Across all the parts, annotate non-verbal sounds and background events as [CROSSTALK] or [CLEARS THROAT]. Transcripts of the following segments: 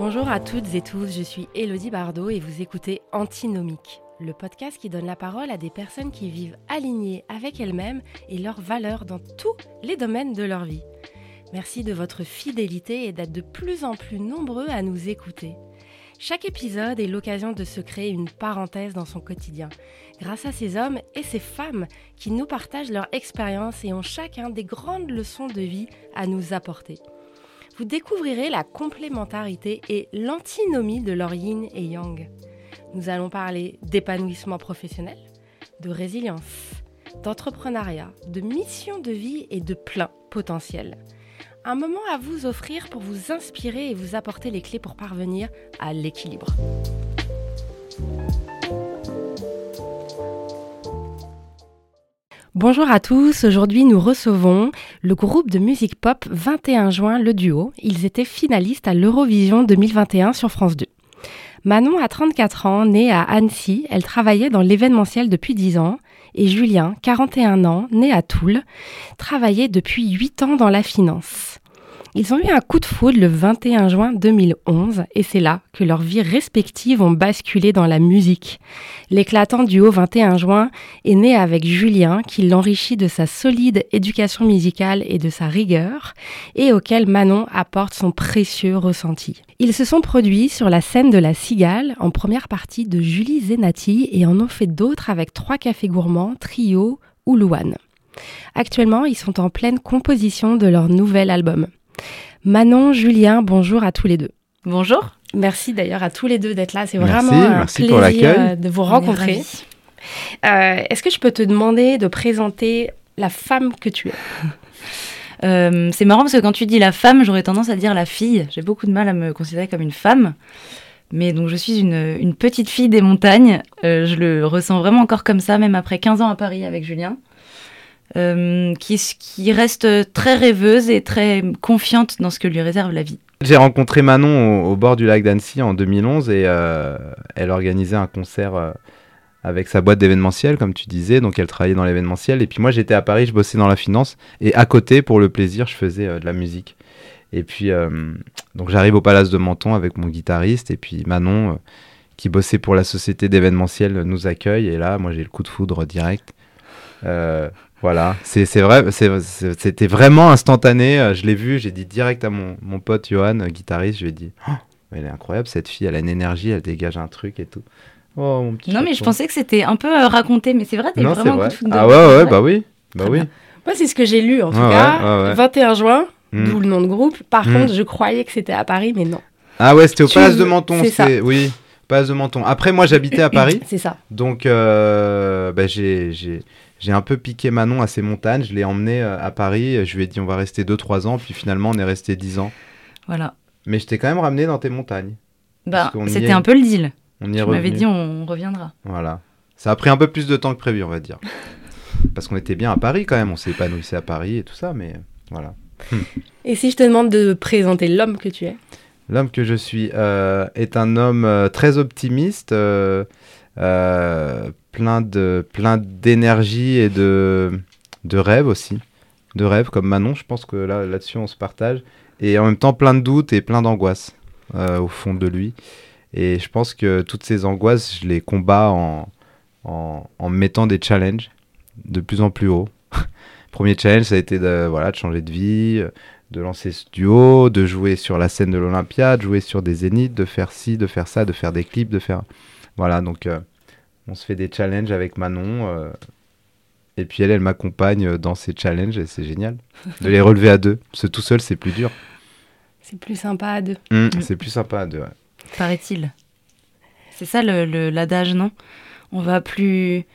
Bonjour à toutes et tous, je suis Elodie Bardot et vous écoutez Antinomique, le podcast qui donne la parole à des personnes qui vivent alignées avec elles-mêmes et leurs valeurs dans tous les domaines de leur vie. Merci de votre fidélité et d'être de plus en plus nombreux à nous écouter. Chaque épisode est l'occasion de se créer une parenthèse dans son quotidien, grâce à ces hommes et ces femmes qui nous partagent leur expérience et ont chacun des grandes leçons de vie à nous apporter. Vous découvrirez la complémentarité et l'antinomie de leur yin et yang. Nous allons parler d'épanouissement professionnel, de résilience, d'entrepreneuriat, de mission de vie et de plein potentiel un moment à vous offrir pour vous inspirer et vous apporter les clés pour parvenir à l'équilibre. Bonjour à tous, aujourd'hui nous recevons le groupe de musique pop 21 juin, le duo. Ils étaient finalistes à l'Eurovision 2021 sur France 2. Manon a 34 ans, née à Annecy, elle travaillait dans l'événementiel depuis 10 ans. Et Julien, 41 ans, né à Toul, travaillait depuis 8 ans dans la finance. Ils ont eu un coup de foudre le 21 juin 2011 et c'est là que leurs vies respectives ont basculé dans la musique. L'éclatant duo 21 juin est né avec Julien qui l'enrichit de sa solide éducation musicale et de sa rigueur et auquel Manon apporte son précieux ressenti. Ils se sont produits sur la scène de la Cigale en première partie de Julie Zenati et en ont fait d'autres avec Trois Cafés Gourmands, Trio ou Louane. Actuellement, ils sont en pleine composition de leur nouvel album. Manon, Julien, bonjour à tous les deux. Bonjour. Merci d'ailleurs à tous les deux d'être là. C'est vraiment un plaisir euh, de vous rencontrer. Euh, est-ce que je peux te demander de présenter la femme que tu es? [LAUGHS] Euh, C'est marrant parce que quand tu dis la femme, j'aurais tendance à dire la fille. J'ai beaucoup de mal à me considérer comme une femme. Mais donc je suis une, petite fille des montagnes. je le ressens vraiment encore comme ça, même après 15 ans à Paris avec Julien. Euh, qui, reste très rêveuse et très confiante dans ce que lui réserve la vie. J'ai rencontré Manon au, bord du lac d'Annecy en 2011 et euh, elle organisait un concert euh, avec sa boîte d'événementiel, comme tu disais. Donc elle travaillait dans l'événementiel. Et puis moi j'étais à Paris, je bossais dans la finance. Et à côté, pour le plaisir, je faisais de la musique. Et puis donc j'arrive au Palace de Menton avec mon guitariste. Et puis Manon, qui bossait pour la société d'événementiel, nous accueille. Et là, moi j'ai le coup de foudre direct. Voilà, c'est vrai, c'était vraiment instantané. Euh, je l'ai vu, j'ai dit direct à mon, mon pote Johan, guitariste, je lui ai dit oh, Elle est incroyable cette fille, elle a une énergie, elle dégage un truc et tout. Oh, mon petit non, mais je pensais que c'était un peu euh, raconté, mais c'est vrai, t'es vraiment vrai. Ah ouais, ouais, bah oui. Bah oui. Moi, c'est ce que j'ai lu en tout cas. 21 juin, hmm. d'où le nom de groupe. Par hmm. contre, je croyais que c'était à Paris, mais non. Ah ouais, c'était au Palace de Menton. C'est. Oui, Palace de Menton. Après, moi, j'habitais à Paris. [CLEARS THROAT] c'est ça. Donc, euh, bah, j'ai j'ai un peu piqué Manon à ces montagnes. Je l'ai emmené euh, à Paris. Je lui ai dit on va rester 2-3 ans. Puis finalement, on est resté 10 ans. Voilà. Mais je t'ai quand même ramené dans tes montagnes. Bah, c'était un peu le deal. On y tu m'avais dit on reviendra. Voilà. Ça a pris un peu plus de temps que prévu, on va dire. [LAUGHS] Parce qu'on était bien à Paris quand même. On s'est épanouissé à Paris et tout ça. Mais voilà. [LAUGHS] Et si je te demande de présenter l'homme que tu es? L'homme que je suis euh, est un homme euh, très optimiste. Euh, plein de plein d'énergie et de de rêves aussi, de rêves comme Manon. Je pense que là là-dessus on se partage et en même temps plein de doutes et plein d'angoisses euh, au fond de lui. Et je pense que toutes ces angoisses, je les combats en, en, en mettant des challenges de plus en plus haut. [LAUGHS] Premier challenge, ça a été de, voilà, de changer de vie, de lancer ce duo, de jouer sur la scène de l'Olympia, de jouer sur des zéniths, de faire ci, de faire ça, de faire des clips, de faire... Voilà, donc euh, on se fait des challenges avec Manon. Euh, et puis elle, elle m'accompagne dans ces challenges et c'est génial [LAUGHS] de les relever à deux. Parce que tout seul, c'est plus dur. C'est plus sympa à deux. Mmh, c'est plus sympa à deux, ouais. Paraît-il. C'est ça l'adage, non? On va plus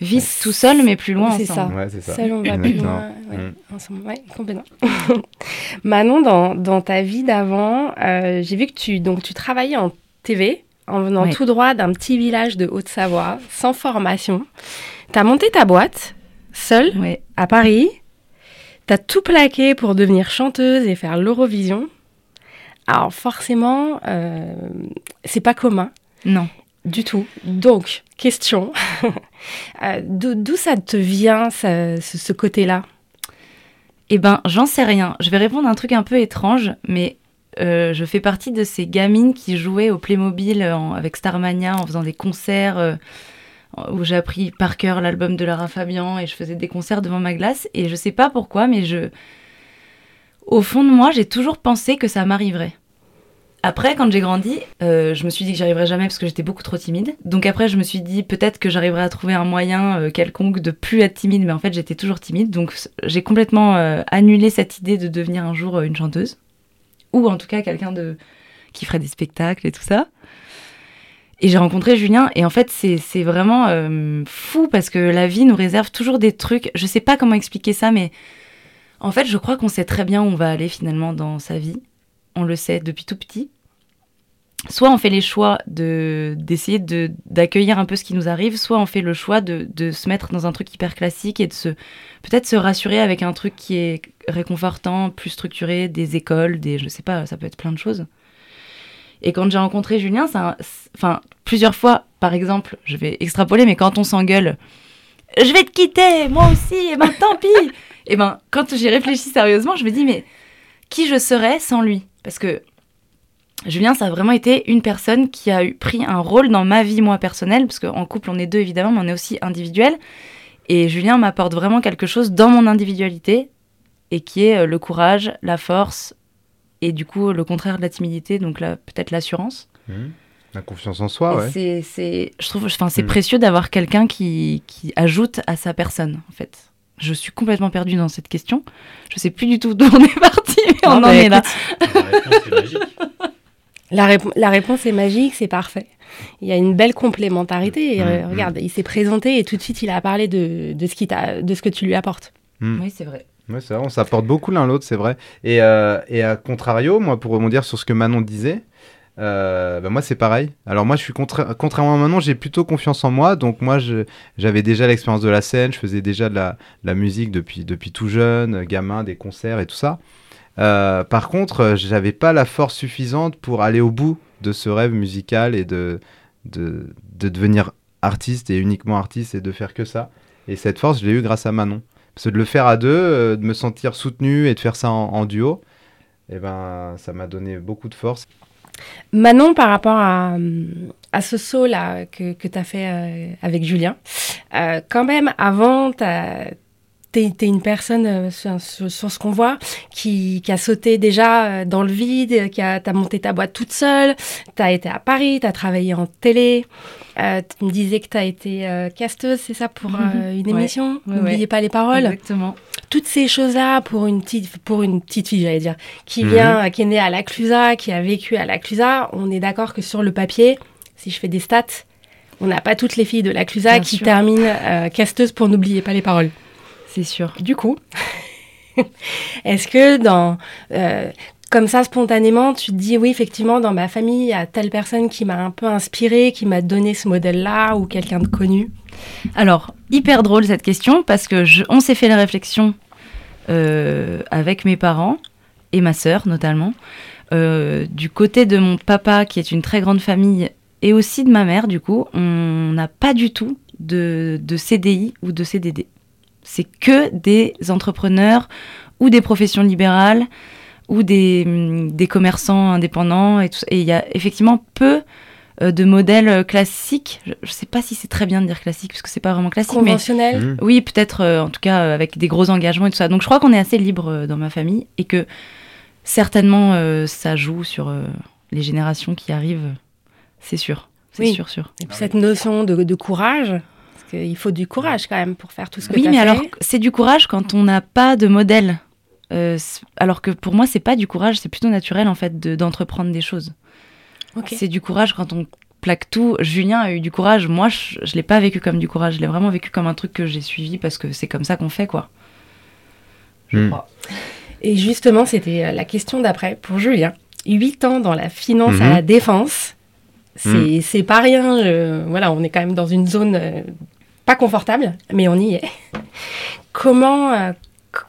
vite tout seul, mais plus loin c'est Ça. Ouais, c'est ça. Seul, on va plus loin. Mmh. Ensemble. Ouais, complètement. [LAUGHS] Manon, dans, dans, ta vie d'avant, euh, j'ai vu que tu, donc, tu travaillais en TV en venant tout droit d'un petit village de Haute-Savoie, sans formation. Tu as monté ta boîte, seule, à Paris. Tu as tout plaqué pour devenir chanteuse et faire l'Eurovision. Alors forcément, euh, c'est pas commun. Non. Du tout. Donc, question. [LAUGHS] Euh, d'où ça te vient, ce, ce côté-là? Eh ben, j'en sais rien. Je vais répondre à un truc un peu étrange, mais euh, je fais partie de ces gamines qui jouaient au Playmobil en- avec Starmania en faisant des concerts euh, où j'ai appris par cœur l'album de Lara Fabian et je faisais des concerts devant ma glace. Et je sais pas pourquoi, mais je. Au fond de moi, j'ai toujours pensé que ça m'arriverait. Après, quand j'ai grandi, euh, je me suis dit que j'y arriverais jamais parce que j'étais beaucoup trop timide. Donc après, je me suis dit peut-être que j'arriverais à trouver un moyen euh, quelconque de plus être timide, mais en fait, j'étais toujours timide. Donc j'ai complètement euh, annulé cette idée de devenir un jour euh, une chanteuse, ou en tout cas quelqu'un de qui ferait des spectacles et tout ça. Et j'ai rencontré Julien, et en fait, c'est vraiment euh, fou parce que la vie nous réserve toujours des trucs. Je sais pas comment expliquer ça, mais en fait, je crois qu'on sait très bien où on va aller finalement dans sa vie. On le sait depuis tout petit. Soit on fait les choix de d'essayer de d'accueillir un peu ce qui nous arrive, soit on fait le choix de, de se mettre dans un truc hyper classique et de se peut-être se rassurer avec un truc qui est réconfortant, plus structuré, des écoles, des je sais pas, ça peut être plein de choses. Et quand j'ai rencontré Julien, ça, enfin plusieurs fois, par exemple, je vais extrapoler, mais quand on s'engueule, je vais te quitter, moi aussi, et ben tant pis. [LAUGHS] et ben quand j'y réfléchis sérieusement, je me dis mais qui je serais sans lui? Parce que Julien, ça a vraiment été une personne qui a eu, pris un rôle dans ma vie, moi, personnelle, parce qu'en couple, on est deux, évidemment, mais on est aussi individuel. Et Julien m'apporte vraiment quelque chose dans mon individualité, et qui est euh, le courage, la force, et du coup, le contraire de la timidité, donc là, peut-être l'assurance. Mhm. La confiance en soi, Et ouais. c'est, c'est, je trouve, enfin, c'est Mm. précieux d'avoir quelqu'un qui, qui ajoute à sa personne, en fait. Je suis complètement perdue dans cette question. Je sais plus du tout d'où on est [LAUGHS] parti, mais on en est là. écoute, La réponse est magique. [LAUGHS] La, répo- la réponse est magique, c'est parfait. Il y a une belle complémentarité. Et, Mm, euh, mm. regarde, il s'est présenté et tout de suite, il a parlé de, de, ce, qui t'a- de ce que tu lui apportes. Mhm. Oui, c'est vrai. Ouais, c'est vrai, on s'apporte beaucoup l'un l'autre, c'est vrai. Et, euh, et à contrario, moi, pour rebondir sur ce que Manon disait, euh, bah, moi, c'est pareil. Alors, moi, je suis contra- contrairement à Manon, j'ai plutôt confiance en moi. Donc, moi, j'avais déjà l'expérience de la scène, je faisais déjà de la, de la musique depuis, depuis tout jeune, gamin, des concerts et tout ça. Euh, par contre, euh, j'avais pas la force suffisante pour aller au bout de ce rêve musical et de, de, de devenir artiste et uniquement artiste et de faire que ça. Et cette force, je l'ai eu grâce à Manon. Parce que de le faire à deux, euh, de me sentir soutenu et de faire ça en, duo, eh ben, ça m'a donné beaucoup de force. Manon, par rapport à, à ce saut-là que, que tu as fait avec Julien, quand même, avant, t'as- t'es es une personne, euh, sur, ce qu'on voit, qui, qui a sauté déjà euh, dans le vide, qui a t'as monté ta boîte toute seule, tu as été à Paris, tu as travaillé en télé, euh, tu me disais que tu as été euh, casteuse, c'est ça, pour euh, une Ouais. émission? Ouais, N'oubliez ouais. pas les paroles Exactement. toutes ces choses-là pour une petite pour une petite fille j'allais dire qui Mhm. vient qui est née à la Clusa qui a vécu à la Clusa on est d'accord que sur le papier si je fais des stats on n'a pas toutes les filles de la Clusa Bien qui sûr. terminent euh, casteuse pour n'oublier pas les paroles C'est sûr. du coup [LAUGHS] est-ce que dans euh, comme ça spontanément tu te dis oui effectivement dans ma famille il y a telle personne qui m'a un peu inspirée qui m'a donné ce modèle là ou quelqu'un de connu? Alors, hyper drôle cette question parce que on s'est fait la réflexion euh, avec mes parents et ma sœur notamment. Euh, du côté de mon papa, qui est une très grande famille, et aussi de ma mère, du coup, on n'a pas du tout de CDI ou de CDD. C'est que des entrepreneurs ou des professions libérales ou des, hum, des commerçants indépendants. Et il y a effectivement peu euh, de modèles euh, classiques. Je ne sais pas si c'est très bien de dire classique, parce que c'est pas vraiment classique, mais conventionnelle Mhm. oui, peut-être euh, en tout cas euh, avec des gros engagements et tout ça. Donc je crois qu'on est assez libre euh, dans ma famille et que certainement euh, ça joue sur euh, les générations qui arrivent. C'est sûr. C'est Oui. sûr, sûr. Et puis cette notion de, de courage, qu'il faut du courage quand même pour faire tout ce que Oui, t'as mais fait. alors c'est du courage quand on n'a pas de modèle. Euh, alors que pour moi, c'est pas du courage, c'est plutôt naturel en fait de- d'entreprendre des choses. C'est du courage quand on plaque tout. Julien a eu du courage. Moi, je, je l'ai pas vécu comme du courage. Je l'ai vraiment vécu comme un truc que j'ai suivi parce que c'est comme ça qu'on fait, quoi. Je Hmm. crois. Et justement, c'était euh, la question d'après pour Julien. Huit ans dans la finance à Mhm. la défense, c'est c'est pas rien. je- voilà, on est quand même dans une zone euh, pas confortable, mais on y est. [LAUGHS] Comment euh,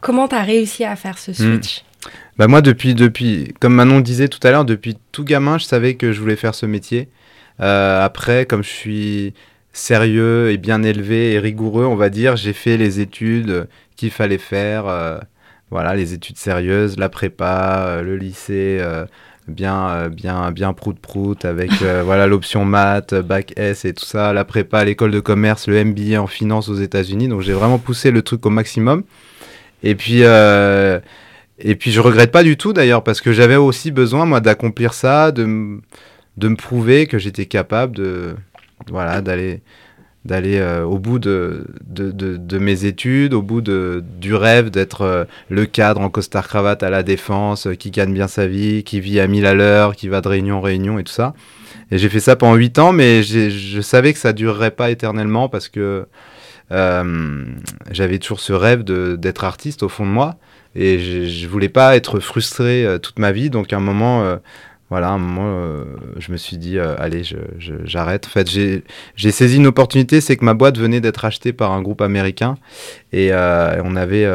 comment t'as réussi à faire ce switch? Bah moi, depuis, depuis, comme Manon disait tout à l'heure, depuis tout gamin, je savais que je voulais faire ce métier. Euh, après, comme je suis sérieux et bien élevé et rigoureux, on va dire, j'ai fait les études qu'il fallait faire. euh, voilà, les études sérieuses, la prépa, euh, le lycée, bien, euh, bien, bien prout prout avec euh, [LAUGHS] voilà l'option maths, bac S et tout ça, la prépa l'école de commerce, le MBA en finance aux États-Unis. Donc j'ai vraiment poussé le truc au maximum. Et puis, euh, et puis je regrette pas du tout d'ailleurs parce que j'avais aussi besoin moi d'accomplir ça, de, de me prouver que j'étais capable de, voilà, d'aller d'aller euh, au bout de, de, de- mes études, au bout de, du rêve d'être euh, le cadre en costard cravate à la défense, euh, qui gagne bien sa vie, qui vit à 1000 à l'heure, qui va de réunion en réunion et tout ça. Et j'ai fait ça pendant 8 ans, mais je savais que ça durerait pas éternellement parce que j'avais toujours ce rêve d'être artiste au fond de moi. Et je, je voulais pas être frustré toute ma vie. Donc à un moment, voilà, à euh, je me suis dit, euh, allez, j'arrête. En fait, j'ai saisi une opportunité, c'est que ma boîte venait d'être achetée par un groupe américain. Et euh, on avait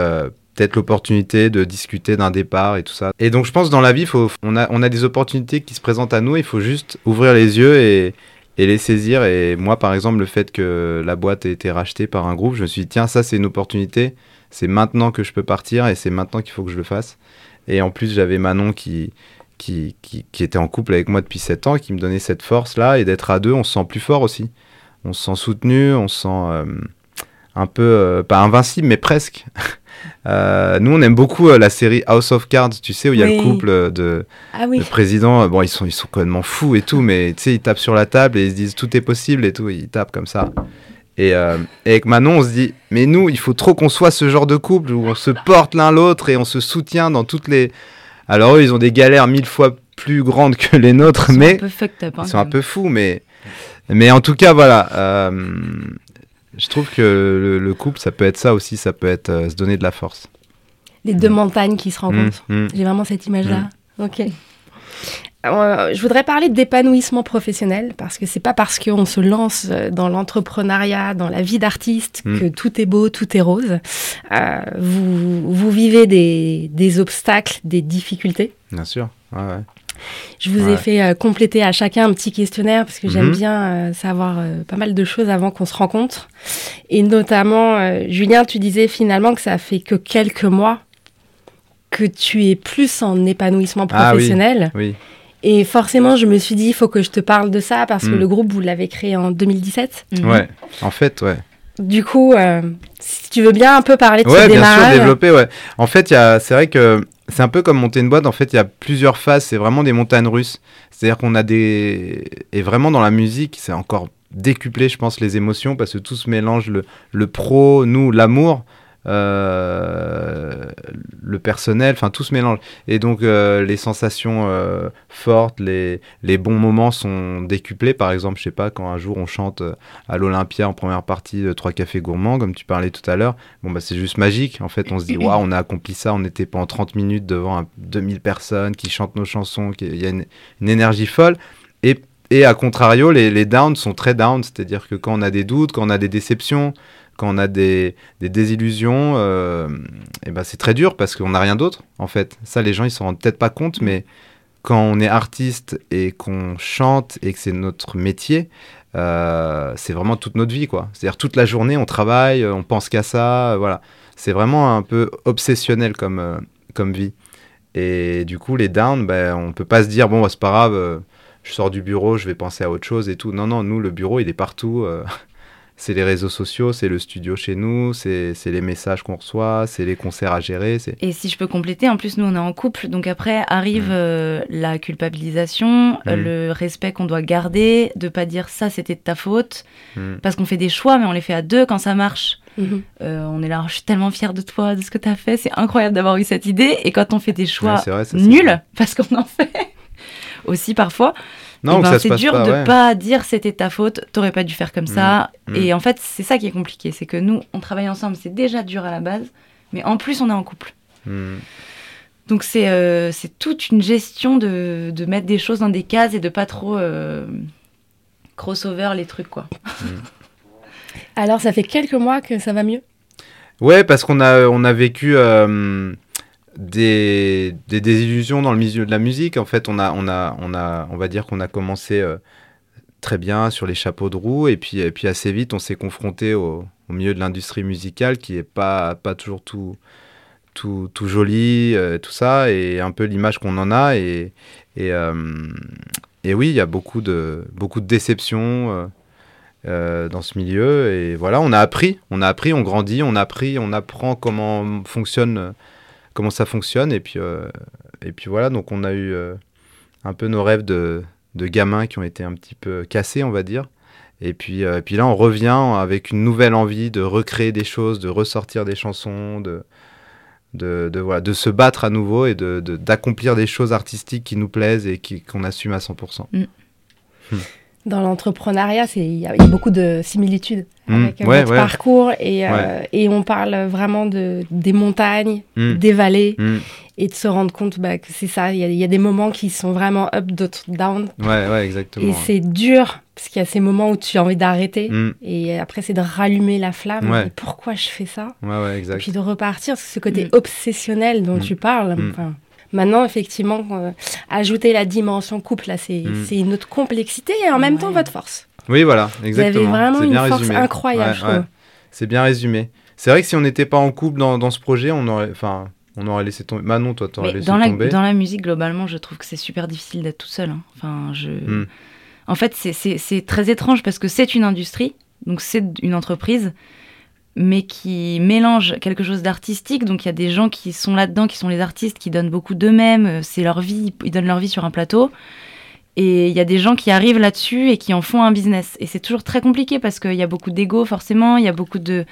peut-être l'opportunité de discuter d'un départ et tout ça. Et donc je pense dans la vie, faut, on, a, on a des opportunités qui se présentent à nous. Il faut juste ouvrir les yeux et, et les saisir. Et moi, par exemple, le fait que la boîte ait été rachetée par un groupe, je me suis dit, tiens, ça c'est une opportunité. C'est maintenant que je peux partir et c'est maintenant qu'il faut que je le fasse. Et en plus, j'avais Manon qui, qui, qui, qui était en couple avec moi depuis 7 ans, qui me donnait cette force-là. Et d'être à deux, on se sent plus fort aussi. On se sent soutenu, on se sent euh, un peu, euh, pas invincible, mais presque. [LAUGHS] Euh, nous, on aime beaucoup la série House of Cards, tu sais, où il y a le couple de, Ah oui. président. Bon, ils sont, ils sont complètement fous et tout, mais tu sais, ils tapent sur la table et ils se disent tout est possible et tout. Ils tapent comme ça. Et, euh, et avec Manon, on se dit, mais nous, il faut trop qu'on soit ce genre de couple où on se porte l'un l'autre et on se soutient dans toutes les. Alors eux, ils ont des galères mille fois plus grandes que les nôtres, Ils sont mais un peu fucked up. hein, ils sont un peu fous, mais, mais en tout cas, voilà. euh, je trouve que le, le couple, ça peut être ça aussi, ça peut être euh, se donner de la force. Les deux montagnes qui se rencontrent. Mm, mm. J'ai vraiment cette image-là. Ok. Euh, je voudrais parler d'épanouissement professionnel parce que c'est pas parce qu'on se lance euh, dans l'entrepreneuriat, dans la vie d'artiste, Mm. que tout est beau, tout est rose. Euh, vous, vous vivez des, des obstacles, des difficultés? Bien sûr. Ouais, ouais. Je vous ai fait euh, compléter à chacun un petit questionnaire parce que j'aime Mhm. bien euh, savoir euh, pas mal de choses avant qu'on se rencontre. Et notamment, Julien, tu disais finalement que ça fait que quelques mois que tu es plus en épanouissement Ah oui. professionnel. Oui. Et forcément, je me suis dit, il faut que je te parle de ça parce que Mm. le groupe, vous l'avez créé en 2017. Mhm. Ouais. En fait, ouais. Du coup, euh, si tu veux bien un peu parler de Ouais, ce bien démarrage. sûr, développer, ouais. En fait, il y a- c'est vrai que c'est un peu comme monter une boîte. En fait, il y a plusieurs phases. C'est vraiment des montagnes russes. C'est-à-dire qu'on a des. Et vraiment, dans la musique, c'est encore décuplé, je pense, les émotions parce que tout se mélange le, le pro, nous, l'amour. Euh, le personnel, enfin tout se mélange. Et donc euh, les sensations euh, fortes, les, les bons moments sont décuplés. Par exemple, je sais pas, quand un jour on chante à l'Olympia en première partie de Trois Cafés Gourmands, comme tu parlais tout à l'heure, bon bah c'est juste magique. En fait, on se dit [LAUGHS] waouh, on a accompli ça. On était pendant 30 minutes devant un- 2000 personnes qui chantent nos chansons. Il y a une, une énergie folle. Et et à contrario, les, les downs sont très downs, c'est-à-dire que quand on a des doutes, quand on a des déceptions, quand on a des, des désillusions, euh, et ben c'est très dur parce qu'on n'a rien d'autre, en fait. Ça, les gens, ils s'en rendent peut-être pas compte, mais quand on est artiste et qu'on chante et que c'est notre métier, euh, c'est vraiment toute notre vie, quoi. C'est-à-dire toute la journée, on travaille, on pense qu'à ça, euh, voilà. C'est vraiment un peu obsessionnel comme, comme vie. Et du coup, les downs, ben, on peut pas se dire, bon, bah, c'est pas grave, je sors du bureau, je vais penser à autre chose et tout. Non, non, nous, le bureau, il est partout. C'est les réseaux sociaux, c'est le studio chez nous, c'est c'est les messages qu'on reçoit, c'est les concerts à gérer. Et si je peux compléter, en plus nous on est en couple, donc après arrive Mm. euh, la culpabilisation, euh, Mm. le respect qu'on doit garder, de pas dire ça c'était de ta faute, Hmm. parce qu'on fait des choix, mais on les fait à deux quand ça marche. Mhm. Euh, on est là, je suis tellement fière de toi, de ce que tu as fait, c'est incroyable d'avoir eu cette idée. Et quand on fait des choix Ouais, c'est vrai, ça, nuls, [LAUGHS] parce qu'on en fait aussi parfois, Non, eh ben, c'est dur pas, de ouais. pas dire c'était ta faute, t'aurais pas dû faire comme ça. Mm. Et en fait, c'est ça qui est compliqué, c'est que nous, on travaille ensemble, c'est déjà dur à la base, mais en plus, on est en couple. Hmm. Donc c'est euh, c'est toute une gestion de, de mettre des choses dans des cases et de pas trop euh, crossover les trucs quoi. Alors, ça fait quelques mois que ça va mieux? Ouais, parce qu'on a, on a vécu euh, des, des désillusions dans le milieu de la musique. En fait, on a, on a, on a, on va dire qu'on a commencé euh, très bien sur les chapeaux de roue, et puis, et puis assez vite, on s'est confronté au, milieu de l'industrie musicale qui est pas, pas toujours tout, tout, tout joli, euh, tout ça, et un peu l'image qu'on en a. Et, et, euh, et oui, il y a beaucoup de, beaucoup de déceptions dans ce milieu. Et voilà, on a appris, on a appris, on grandit, on a appris, on apprend comment fonctionne, comment ça fonctionne. Et puis, euh, et puis voilà, donc on a eu euh, un peu nos rêves de, de gamins qui ont été un petit peu cassés, on va dire. Et puis, euh, et puis là, on revient avec une nouvelle envie de recréer des choses, de ressortir des chansons, de, de, de, voilà, de se battre à nouveau et de- d'accomplir des choses artistiques qui nous plaisent et qui, qu'on assume à 100%. Dans l'entrepreneuriat, c'est- il y, a il y a beaucoup de similitudes Mm, avec euh, ouais, ouais. parcours et, euh, Ouais. et on parle vraiment de, des montagnes, Mm, des vallées mm. et de se rendre compte bah, que c'est ça. Il y, a- il y a des moments qui sont vraiment up, d'autres down. Ouais, ouais, exactement. Et c'est dur parce qu'il y a ces moments où tu as envie d'arrêter Mm, et après c'est de rallumer la flamme. Ouais. Et pourquoi je fais ça? Ouais, ouais, Et exact. puis de repartir, ce côté Mm. obsessionnel dont Mm. tu parles. Enfin, maintenant, effectivement, euh, ajouter la dimension couple, là, c'est Mm. c'est une autre complexité et en même Ouais. temps votre force. Oui, voilà, Vous exactement. avez vraiment C'est une bien force résumé. incroyable, Ouais, ouais. C'est bien résumé. C'est vrai que si on n'était pas en couple dans, dans ce projet, on aurait, enfin, on aurait laissé tomber. Manon, toi, t'aurais laissé dans la, tomber. dans la musique, globalement, je trouve que c'est super difficile d'être tout seul. hein. Enfin, je... Mm. En fait, c'est très étrange parce que c'est une industrie, donc c'est une entreprise, mais qui mélange quelque chose d'artistique. Donc il y a des gens qui sont là-dedans, qui sont les artistes, qui donnent beaucoup d'eux-mêmes. euh, C'est leur vie, ils donnent leur vie sur un plateau. Et il y a des gens qui arrivent là-dessus et qui en font un business. Et c'est toujours très compliqué parce qu'il y a beaucoup d'ego, forcément. Il y a beaucoup de.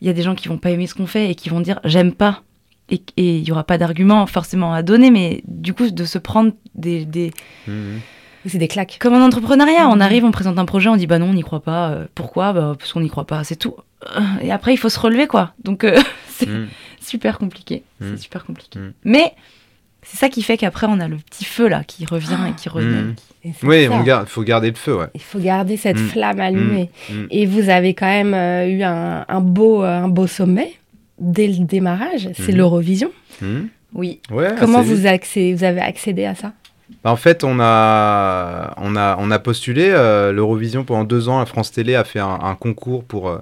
Il y a des gens qui vont pas aimer ce qu'on fait et qui vont dire j'aime pas. Et il y aura pas d'argument forcément à donner, mais du coup, de se prendre des- des, Mhm. C'est des claques. comme en entrepreneuriat, on Mhm. arrive, on présente un projet, on dit bah non, on n'y croit pas. Euh, pourquoi? Bah, Parce qu'on n'y croit pas, c'est tout. Euh, Et après, il faut se relever, quoi. Donc, euh, [LAUGHS] c'est Mhm. super compliqué. Mhm. C'est super compliqué. Mhm. Mais c'est ça qui fait qu'après, on a le petit feu là qui revient et qui revient. Mhm. Et Oui, garde, faut garder le feu, ouais. Il faut garder cette Mm. flamme allumée. Et vous avez quand même euh, eu un, un beau, un beau sommet dès le démarrage, c'est Mhm. l'Eurovision. Mhm. Oui. Ouais, Comment accé- vous avez accédé à ça? Bah, En fait, on a, on a, on a postulé euh, l'Eurovision pendant deux ans. La France Télé a fait un, concours pour, euh,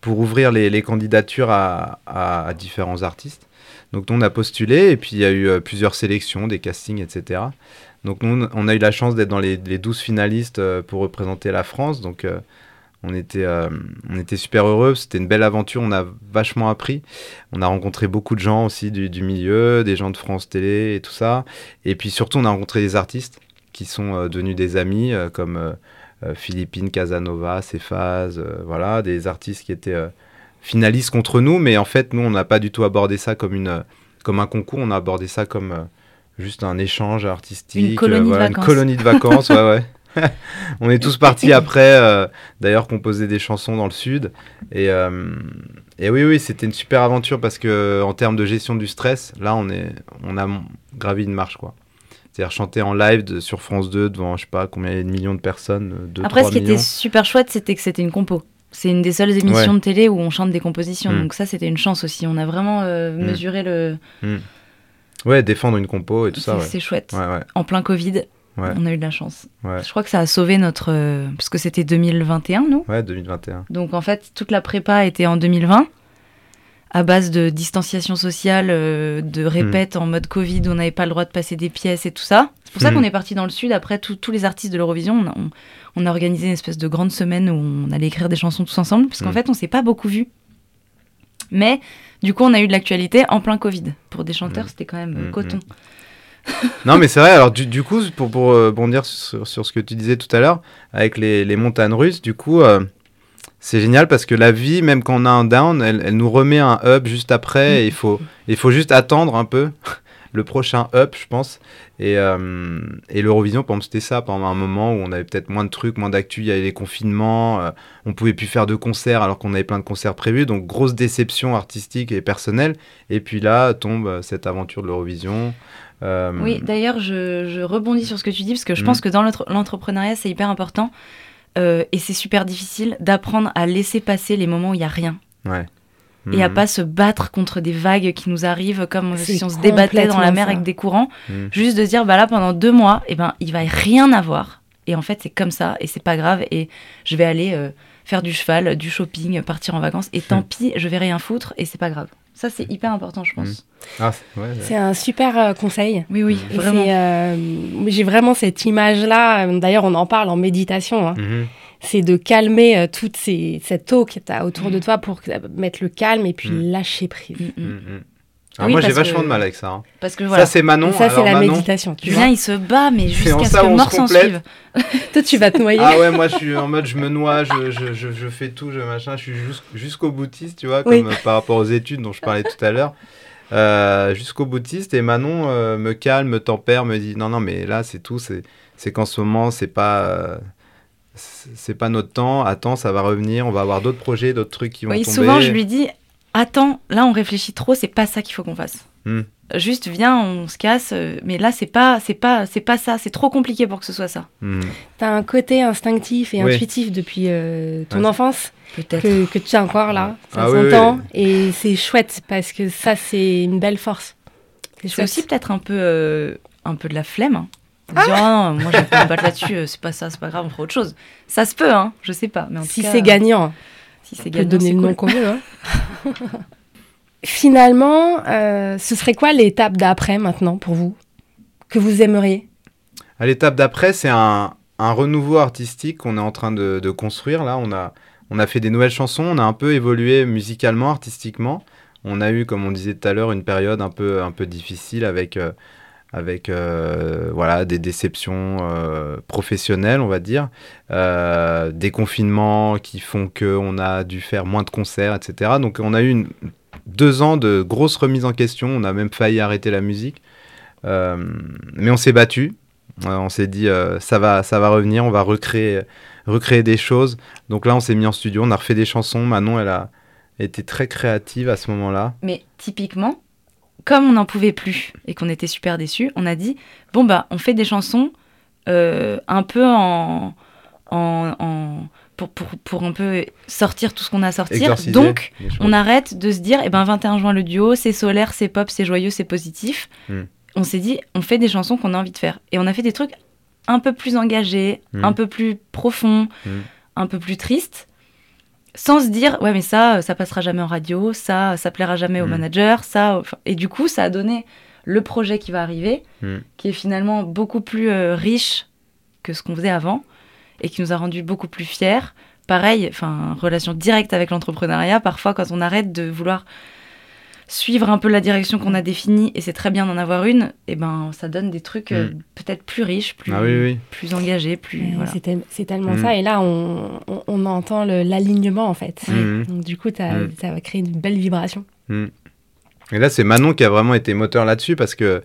pour ouvrir les, les candidatures à, à- différents artistes. Donc, nous, on a postulé et puis il y a eu euh, plusieurs sélections, des castings, etc. Donc, nous, on a eu la chance d'être dans les, les 12 finalistes euh, pour représenter la France. Donc, on, était, euh, on était super heureux. C'était une belle aventure. On a vachement appris. On a rencontré beaucoup de gens aussi du, du milieu, des gens de France Télé et tout ça. Et puis surtout, on a rencontré des artistes qui sont euh, devenus des amis, euh, comme Philippine, Casanova, Cephas, voilà, des artistes qui étaient finalistes contre nous, mais en fait, nous, on n'a pas du tout abordé ça comme, une, comme un concours, on a abordé ça comme juste un échange artistique, Une colonie de vacances. une colonie de vacances, ouais, ouais. [LAUGHS] [LAUGHS] on est tous partis après, euh, d'ailleurs, composer des chansons dans le sud. Et, euh, et oui, oui, c'était une super aventure parce que en termes de gestion du stress, là, on, est, on a gravi une marche, quoi. C'est-à-dire chanter en live de- sur France 2 devant, je sais pas, combien de millions de personnes, 2, Après, 3 ce qui était super chouette, c'était que c'était une compo. C'est une des seules émissions Ouais. de télé où on chante des compositions. Mm. Donc ça, c'était une chance aussi. On a vraiment euh, Mm. mesuré le... Ouais, défendre une compo et tout C'est ça, ouais. c'est chouette. Ouais, En plein Covid, Ouais. on a eu de la chance. ouais. Je crois que ça a sauvé notre... euh, Parce que c'était 2021, nous. Ouais, 2021. Donc en fait, toute la prépa était en 2020, à base de distanciation sociale, euh, de répètes en mode Covid, où on n'avait pas le droit de passer des pièces et tout ça. C'est pour ça Mhm. qu'on est parti dans le sud. Après, tout- tous les artistes de l'Eurovision, on a, on- on a organisé une espèce de grande semaine où on allait écrire des chansons tous ensemble, parce qu'en Mhm. fait, on s'est pas beaucoup vus. Mais du coup, on a eu de l'actualité en plein Covid. Pour des chanteurs, c'était quand même euh, coton. [LAUGHS] Non, mais c'est vrai, alors du, coup, pour, pour euh, bondir sur, ce que tu disais tout à l'heure, avec les, montagnes russes, du coup, euh, c'est génial parce que la vie, même quand on a un down, elle, elle nous remet un up juste après. il faut, juste attendre un peu [LAUGHS] le prochain up, je pense. Et, euh, et l'Eurovision, c'était ça pendant un moment où on avait peut-être moins de trucs, moins d'actu, il y avait les confinements, euh, on pouvait plus faire de concerts alors qu'on avait plein de concerts prévus, donc grosse déception artistique et personnelle. Et puis là tombe cette aventure de l'Eurovision. Euh, Oui, d'ailleurs, je, je rebondis sur ce que tu dis, parce que je Mhm. pense que dans l'entre- l'entrepreneuriat, c'est hyper important. euh, et c'est super difficile d'apprendre à laisser passer les moments où il n'y a rien. ouais. Et à Mhm. pas se battre contre des vagues qui nous arrivent comme si on se débattait dans la mer ça. avec des courants. Mhm. Juste de dire, bah là, pendant deux mois, eh ben, il va rien avoir. Et en fait, c'est comme ça, et c'est pas grave. Et je vais aller euh, faire du cheval, du shopping, partir en vacances. Et tant pis, je vais rien foutre, et c'est pas grave. Ça, c'est hyper important, je pense. Mm. Ah, c'est- ouais, ouais. C'est un super euh, conseil. Oui, oui, Et vraiment. euh, J'ai vraiment cette image-là. D'ailleurs, on en parle en méditation. hein. Mhm. C'est de calmer euh, toute ces, cette eau que tu as autour de toi pour mettre le calme et puis lâcher prise. Oui, moi, j'ai vachement que- de mal avec ça. hein. Parce que voilà. Ça, c'est Manon. Et ça, c'est la Manon- méditation. Tu vois. il se bat, mais jusqu'à ce que mort se s'en suive. [LAUGHS] Toi, tu vas te noyer. Ah ouais, moi je suis en mode je me noie, je, je, je, je fais tout, je machin, je suis jus- jusqu'au boutiste, tu vois, comme Oui. euh, par rapport aux études dont je parlais tout à l'heure. Euh, jusqu'au boutiste et Manon euh, me calme, me tempère, me dit non non mais là c'est tout, c'est c'est qu'en ce moment c'est pas euh, c'est c'est pas notre temps, attends ça va revenir, on va avoir d'autres projets, d'autres trucs qui vont Oui, tomber. souvent, je lui dis Attends, là, on réfléchit trop, c'est pas ça qu'il faut qu'on fasse. Hmm. Juste, viens, on se casse, euh, mais là, c'est pas, c'est pas, c'est pas ça, c'est trop compliqué pour que ce soit ça. Mhm. Tu as un côté instinctif et Oui. intuitif depuis euh, ton Ouais. enfance Peut-être. que, que tu as encore là. Ça Ah oui, s'entend. oui. Et c'est chouette parce que ça, c'est une belle force. C'est aussi peut-être un peu, euh, un peu de la flemme. Hein. En disant, Ah non, moi, je vais [LAUGHS] pas me battre là-dessus, c'est pas ça, c'est pas grave, on fera autre chose. Ça se peut, hein, je sais pas. Mais en Si tout cas, c'est gagnant, si c'est gagnant, donner le nom qu'on veut. hein. [LAUGHS] Finalement, euh, ce serait quoi l'étape d'après maintenant pour vous Que vous aimeriez? À l'étape d'après, c'est un, un renouveau artistique qu'on est en train de, de construire. Là, on a, on a fait des nouvelles chansons, on a un peu évolué musicalement, artistiquement. On a eu, comme on disait tout à l'heure, une période un peu, un peu difficile avec, euh, avec euh, voilà, des déceptions euh, professionnelles, on va dire, euh, des confinements qui font qu'on a dû faire moins de concerts, etc. Donc, on a eu deux ans de grosses remises en question. On a même failli arrêter la musique. Mais on s'est battu. On s'est dit, ça, va, ça va revenir, on va recréer, recréer des choses. Donc là, on s'est mis en studio, on a refait des chansons. Manon, elle a été très créative à ce moment-là. Mais typiquement, comme on n'en pouvait plus et qu'on était super déçus, on a dit bon bah on fait des chansons euh, un peu en, en, en- pour, pour, pour un peu sortir tout ce qu'on a à sortir. Exorciser Donc on arrête de se dire eh ben 21 juin le duo, c'est solaire, c'est pop, c'est joyeux, c'est positif. Hmm. On s'est dit on fait des chansons qu'on a envie de faire et on a fait des trucs un peu plus engagés, Hmm. un peu plus profonds, Hmm. un peu plus tristes sans se dire ouais mais ça ça passera jamais en radio ça ça plaira jamais au Mm. manager ça enfin, et du coup ça a donné le projet qui va arriver Mm. qui est finalement beaucoup plus euh, riche que ce qu'on faisait avant et qui nous a rendu beaucoup plus fiers pareil enfin relation directe avec l'entrepreneuriat parfois quand on arrête de vouloir suivre un peu la direction qu'on a définie et c'est très bien d'en avoir une et ben ça donne des trucs euh, peut-être plus riches plus Ah oui, oui. plus engagés plus voilà. C'est tel- c'est tellement Mm. ça. Et là, on, on- on entend l'alignement, en fait. Mhm. Donc, du coup, Mm. ça va créer une belle vibration. Et là, c'est Manon qui a vraiment été moteur là-dessus parce que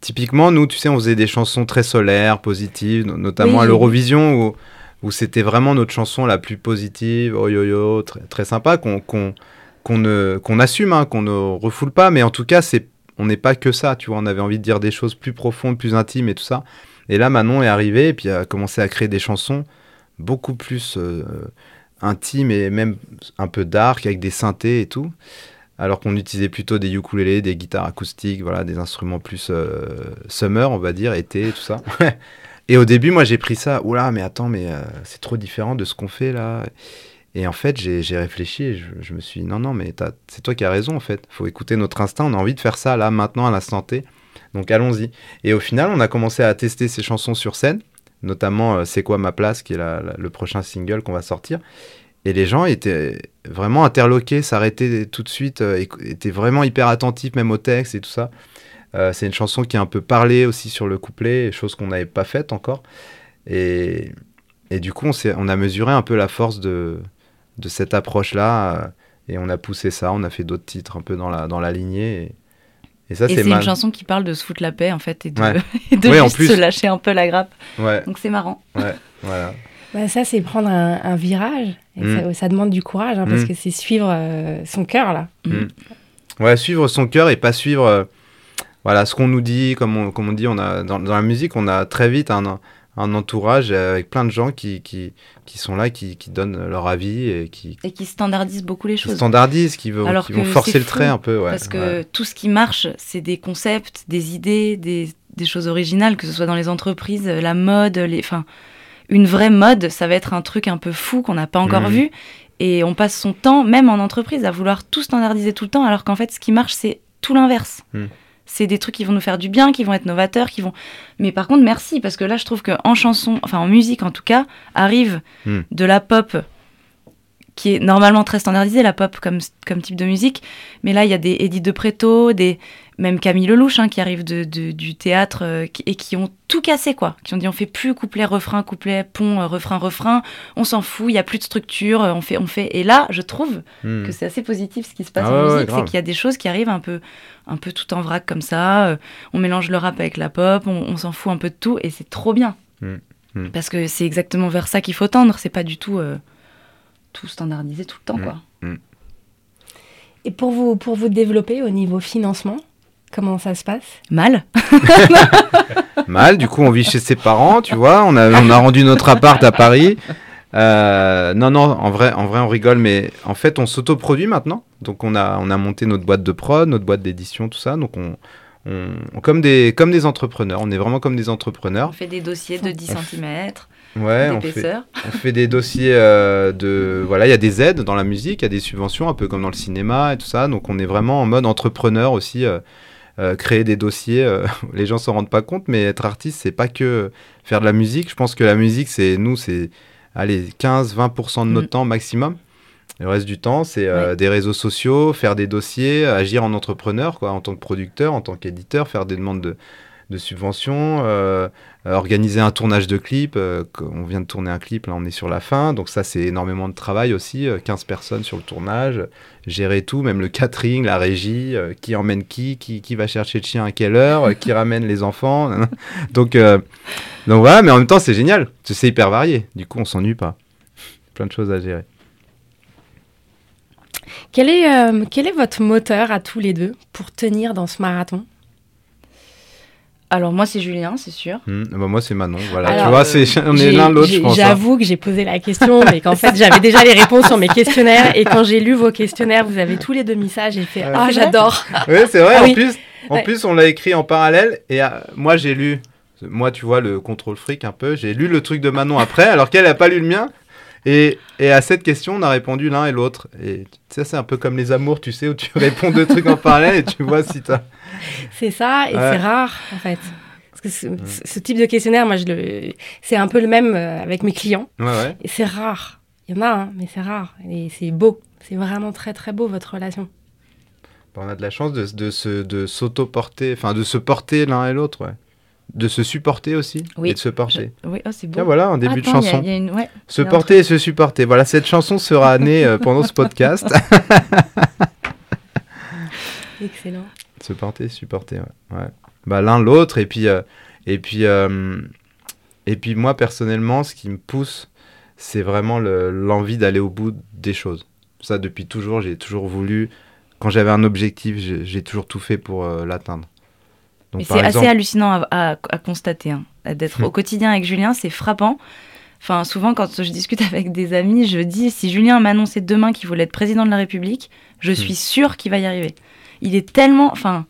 typiquement, nous, tu sais, on faisait des chansons très solaires, positives, no- notamment Oui, à l'Eurovision où, où c'était vraiment notre chanson la plus positive, oh yo yo, très, très sympa, qu'on qu'on qu'on assume, hein, qu'on ne refoule pas, mais en tout cas, c'est on n'est pas que ça, tu vois, on avait envie de dire des choses plus profondes, plus intimes et tout ça. Et là, Manon est arrivée et puis a commencé à créer des chansons beaucoup plus euh, intimes et même un peu dark avec des synthés et tout alors qu'on utilisait plutôt des ukulélés, des guitares acoustiques, voilà, des instruments plus euh, summer, on va dire, été, tout ça. [LAUGHS] et au début, moi, j'ai pris ça, oula, mais attends, mais euh, c'est trop différent de ce qu'on fait là. Et en fait, j'ai réfléchi je, me suis dit, non, non, mais c'est toi qui as raison, en fait. faut écouter notre instinct, on a envie de faire ça là, maintenant, à l'instant T. Donc allons-y. Et au final, on a commencé à tester ces chansons sur scène, notamment euh, C'est quoi ma place, qui est le prochain single qu'on va sortir. Et les gens étaient vraiment interloqués, s'arrêtaient tout de suite, euh, étaient vraiment hyper attentifs même au texte et tout ça. Euh, c'est une chanson qui est un peu parlée aussi sur le couplet, chose qu'on n'avait pas faite encore. Et, et du coup, on, on a mesuré un peu la force de, de cette approche-là. euh, et on a poussé ça, on a fait d'autres titres un peu dans la, dans la lignée. Et, et ça, c'est c'est une chanson qui parle de se foutre la paix en fait et de, Ouais. [LAUGHS] et de Ouais, en juste plus. se lâcher un peu la grappe. Ouais, Donc c'est marrant. ouais, voilà. [LAUGHS] Bah, ça, c'est prendre un, un virage. Et Mm. ça, ça demande du courage, hein, parce Mm. que c'est suivre euh, son cœur, là. Ouais, suivre son cœur et pas suivre euh, voilà, ce qu'on nous dit. Comme on, comme on dit, on a, dans, dans la musique, on a très vite un, un entourage avec plein de gens qui, qui, qui sont là, qui, qui donnent leur avis et qui, Et qui standardise beaucoup les qui choses. standardisent, qui, veulent, Alors qui vont forcer le trait un peu. Ouais, Parce que ouais. tout ce qui marche, c'est des concepts, des idées, des, des choses originales, que ce soit dans les entreprises, la mode, les, enfin, une vraie mode, ça va être un truc un peu fou qu'on n'a pas encore Mhm. vu. Et on passe son temps, même en entreprise, à vouloir tout standardiser tout le temps, alors qu'en fait, ce qui marche, c'est tout l'inverse. Hmm. C'est des trucs qui vont nous faire du bien, qui vont être novateurs, qui vont. Mais par contre, merci, parce que là, je trouve qu'en chanson, enfin en musique en tout cas, arrive Hmm. de la pop qui est normalement très standardisée, la pop comme, comme type de musique. Mais là, il y a des Eddie de Preto, des, même Camille Lelouch hein, qui arrivent de, de- du théâtre euh, et qui ont tout cassé, quoi. Qui ont dit on fait plus couplet, refrain, couplet, pont, euh, refrain, refrain. On s'en fout, il y a plus de structure, euh, on fait, on fait. Et là, je trouve Hmm. que c'est assez positif ce qui se passe Ah en ouais, ouais, musique, c'est qu'il y a des choses qui arrivent un peu, un peu tout en vrac comme ça. on mélange le rap avec la pop, on, on s'en fout un peu de tout et c'est trop bien. Mm. Mm. Parce que c'est exactement vers ça qu'il faut tendre. C'est pas du tout tout standardisé tout le temps, Mm. quoi. Et pour vous, pour vous développer au niveau financement, comment ça se passe? Mal. [LAUGHS] Mal, du coup, on vit chez ses parents, tu vois. On a, on a rendu notre appart à Paris. Euh, non, non, en vrai, en vrai, on rigole, mais en fait, on s'autoproduit maintenant. Donc, on a, on a monté notre boîte de prod, notre boîte d'édition, tout ça. Donc, on, on- comme des, comme des entrepreneurs. On est vraiment comme des entrepreneurs. On fait des dossiers de 10 On fait- cm Ouais, on fait, on fait des dossiers euh, de, voilà, il y a des aides dans la musique, il y a des subventions, un peu comme dans le cinéma et tout ça. Donc, on est vraiment en mode entrepreneur aussi. euh, euh, créer des dossiers, euh, les gens s'en rendent pas compte, mais être artiste, c'est pas que faire de la musique. Je pense que la musique, c'est nous, c'est allez 15-20% de notre Mm. temps maximum. Le reste du temps, c'est euh, des réseaux sociaux, faire des dossiers, agir en entrepreneur, quoi, en tant que producteur, en tant qu'éditeur, faire des demandes de, de subventions, euh, euh, organiser un tournage de clip. euh, on vient de tourner un clip, là, on est sur la fin, donc ça, c'est énormément de travail aussi. euh, 15 personnes sur le tournage, gérer tout, même le catering, la régie, euh, qui emmène qui, qui, qui va chercher le chien à quelle heure, euh, qui ramène les enfants. [LAUGHS] donc, euh, donc voilà, mais en même temps, c'est génial. C'est hyper varié. Du coup, on s'ennuie pas. Plein de choses à gérer. euh, quel est votre moteur à tous les deux pour tenir dans ce marathon? Alors moi c'est Julien, c'est sûr. Hmm, bah, moi, c'est Manon. Voilà, Alors, tu vois, euh, c'est, on est l'un l'autre, je hein. J'avoue que j'ai posé la question, mais qu'en fait, j'avais déjà les réponses sur mes questionnaires. Et quand j'ai lu vos questionnaires, vous avez tous les deux mis ça. J'ai fait. Ah, vrai j'adore Oui, c'est vrai. Ah en oui. plus, en Ouais. plus, on l'a écrit en parallèle. Et euh, moi, j'ai lu. Moi, tu vois, le contrôle fric un peu. J'ai lu le truc de Manon après, alors qu'elle n'a pas lu le mien. Et, et à cette question, on a répondu l'un et l'autre. Et ça, c'est un peu comme les amours, tu sais, où tu [LAUGHS] réponds deux trucs en parallèle et tu vois si t'as. C'est ça, et Ouais. c'est rare, en fait. Parce que ce, type de questionnaire, moi, je le... c'est un peu le même euh, avec mes clients. Ouais, ouais. Et c'est rare. Il y en a, hein, mais c'est rare. Et c'est beau. C'est vraiment très, très beau, votre relation. Bah, On a de la chance de, de, se, de s'auto-porter, enfin, de se porter l'un et l'autre, ouais. De se supporter aussi Oui. et de se porter. Je- Oui, oh, c'est beau. Tiens, voilà, un début Attends, de il y a- chanson. y a une- ouais. Se porter et se supporter. Voilà, cette chanson sera née euh, pendant ce podcast. [LAUGHS] [LAUGHS] Excellent. Se porter, supporter, ouais. ouais. Bah, l'un l'autre, et puis, euh, et, puis, euh, et puis moi, personnellement, ce qui me pousse, c'est vraiment le- l'envie d'aller au bout des choses. Ça, depuis toujours, j'ai toujours voulu, quand j'avais un objectif, j'ai toujours tout fait pour euh, l'atteindre. C'est exemple- assez hallucinant à, à- à constater. hein. D'être Hmm. au quotidien avec Julien, c'est frappant. Enfin, souvent, quand je discute [LAUGHS] avec des amis, je dis si Julien m'annonçait demain qu'il voulait être président de la République, je suis sûre qu'il va y arriver. Il est tellement. Enfin,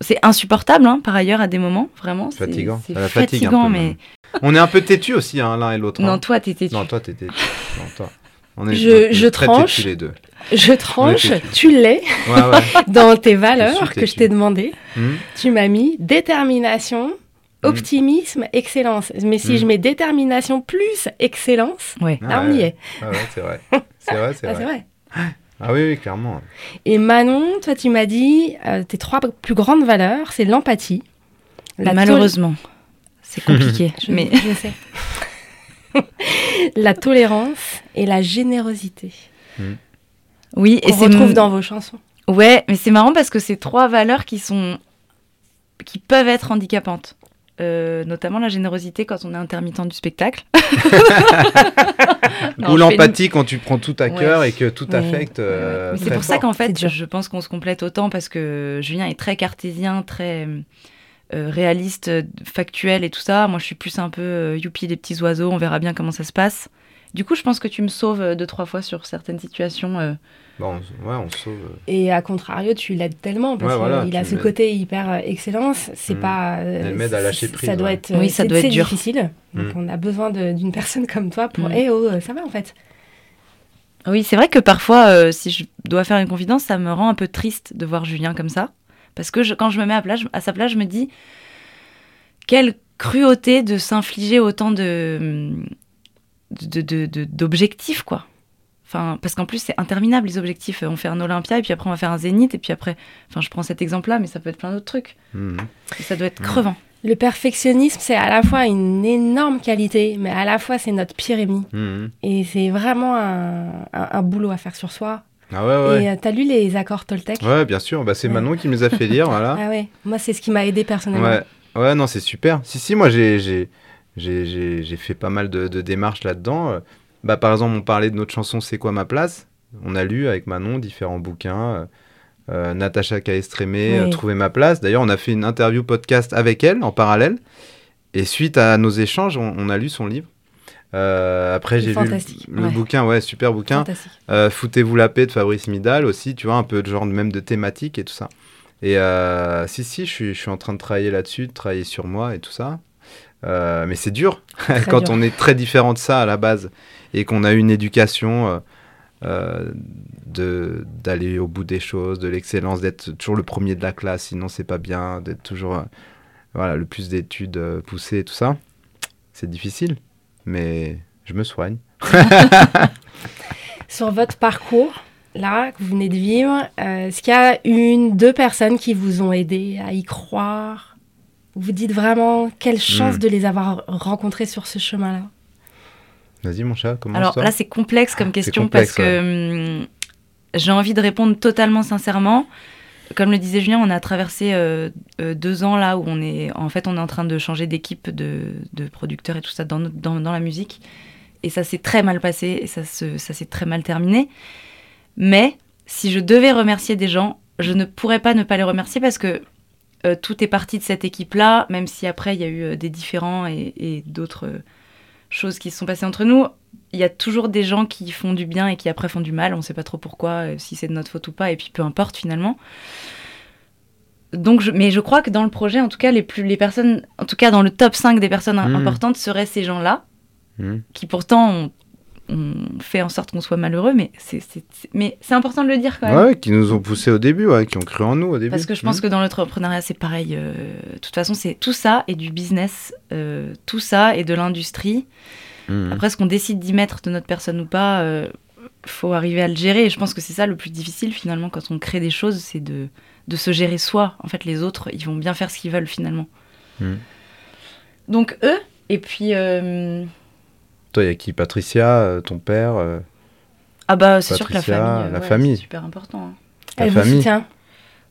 c'est insupportable, hein, par ailleurs, à des moments, vraiment. Fatigant. C'est fatigant, mais. On est un peu têtu aussi, hein, l'un et l'autre. hein. Non, toi, t'es têtu. Non, toi, t'es têtu. Non, toi. On est, Je- on est je très tranche. les deux. Je tranche, tu l'es Ouais, ouais. [LAUGHS] dans tes valeurs que je t'ai demandé. Hmm. Tu m'as mis détermination, optimisme, excellence. Mais si Mm. je mets détermination plus excellence, Ouais. là Ah on y ouais. est. Ah ouais, c'est vrai. [LAUGHS] C'est vrai, c'est Ah, vrai. Ah oui, oui, clairement. Et Manon, toi tu m'as dit euh, tes trois plus grandes valeurs, c'est l'empathie. la tol- Malheureusement, c'est [LAUGHS] compliqué. Je, mais je sais. [LAUGHS] la tolérance et la générosité. oui, et c'est retrouve mon- dans vos chansons. Ouais, mais c'est marrant parce que c'est trois valeurs qui sont qui peuvent être handicapantes. Euh, notamment la générosité quand on est intermittent du spectacle. Non, [LAUGHS] Ou l'empathie quand tu prends tout à Ouais. cœur et que tout Ouais. affecte. euh, c'est pour ça qu'en fait, je pense qu'on se complète autant parce que Julien est très cartésien, très euh, réaliste, factuel et tout ça. Moi, je suis plus un peu euh, youpi les petits oiseaux. On verra bien comment ça se passe. Du coup, je pense que tu me sauves euh, deux trois fois sur certaines situations. euh. Bon, on- ouais, on se sauve. euh. Et à contrario, tu l'aides tellement parce Ouais, voilà, qu'il a ce côté hyper excellence. C'est Mm. pas. euh, Elle m'aide à lâcher prise, Ça doit ouais. être. Oui, ça doit être c'est dur. difficile. Donc Mm. on a besoin d'une personne comme toi pour. Mm. Eh oh, ça va en fait. Oui, c'est vrai que parfois, euh, si je dois faire une confidence, ça me rend un peu triste de voir Julien comme ça. Parce que je- quand je me mets à, à sa place, je me dis quelle cruauté de s'infliger autant de de- de- de- d'objectifs, quoi. Enfin, parce qu'en plus, c'est interminable les objectifs. On fait un Olympia et puis après, on va faire un Zénith. Et puis après, enfin, je prends cet exemple-là, mais ça peut être plein d'autres trucs. Mhm. Et ça doit être Mm. crevant. Le perfectionnisme, c'est à la fois une énorme qualité, mais à la fois c'est notre pire ennemi. Mhm. Et c'est vraiment un, un- un boulot à faire sur soi. Ah ouais, ouais. Et euh, t'as lu les accords Toltec? Ouais, bien sûr. Bah, c'est Ouais. Manon qui nous a fait lire, voilà. [LAUGHS] Ah ouais, moi c'est ce qui m'a aidé personnellement. Ouais, ouais, non, c'est super. Si, si, moi j'ai j'ai- fait pas mal de, de démarches là-dedans. Euh, Bah, par exemple, on parlait de notre chanson C'est quoi ma place? On a lu avec Manon différents bouquins. euh, euh, Natacha Caestrémé, Oui. euh, Trouver ma place. D'ailleurs, on a fait une interview podcast avec elle en parallèle. Et suite à nos échanges, on, on a lu son livre. Euh, après, j'ai lu le, Fantastique, le ouais. bouquin, ouais, super bouquin. Euh, Foutez-vous la paix de Fabrice Midal aussi, tu vois, un peu de genre même de thématique et tout ça. Et euh, si, si, je suis, je suis en train de travailler là-dessus, de travailler sur moi et tout ça. Euh, mais c'est dur [LAUGHS] quand dur. on est très différent de ça à la base et qu'on a une éducation euh, euh, de d'aller au bout des choses, de l'excellence, d'être toujours le premier de la classe, sinon c'est pas bien, d'être toujours voilà le plus d'études poussées et tout ça. C'est difficile, mais je me soigne. [LAUGHS] [LAUGHS] Sur votre parcours, là, que vous venez de vivre, euh, est-ce qu'il y a une, deux personnes qui vous ont aidé à y croire? Vous dites vraiment quelle chance Hmm. de les avoir rencontrés sur ce chemin-là. Vas-y mon chat, comment Alors là, c'est complexe comme question complexe, parce que hum, j'ai envie de répondre totalement sincèrement. Comme le disait Julien, on a traversé euh, euh, deux ans là où on est, en fait, on est en train de changer d'équipe de, de producteurs et tout ça dans, notre- dans, dans la musique. Et ça s'est très mal passé et ça, se- ça s'est très mal terminé. Mais si je devais remercier des gens, je ne pourrais pas ne pas les remercier parce que euh, tout est parti de cette équipe-là, même si après il y a eu euh, des différends et, et d'autres euh, choses qui se sont passées entre nous. Il y a toujours des gens qui font du bien et qui après font du mal. On ne sait pas trop pourquoi, si c'est de notre faute ou pas, et puis peu importe finalement. Donc, je, mais je crois que dans le projet, en tout cas, les, plus, les personnes, en tout cas dans le top 5 des personnes Mhm. importantes seraient ces gens-là, Mhm. qui pourtant ont, ont fait en sorte qu'on soit malheureux, mais c'est, c'est- c'est- mais c'est important de le dire quand même. Ouais, qui nous ont poussés au début, ouais, qui ont cru en nous au début. Parce que je pense que dans l'entrepreneuriat, c'est pareil. euh, de toute façon, c'est tout ça et du business, euh, tout ça et de l'industrie. Mhm. Après, ce qu'on décide d'y mettre de notre personne ou pas, euh, faut arriver à le gérer. Et je pense que c'est ça le plus difficile finalement quand on crée des choses, c'est de, de se gérer soi. En fait, les autres, ils vont bien faire ce qu'ils veulent finalement. Mhm. Donc eux, et puis euh, Toi, il y a qui? Patricia, euh, ton père euh, ah bah c'est sûr que la famille, euh, la ouais, famille. c'est super important. hein. La Elle vous famille. soutient?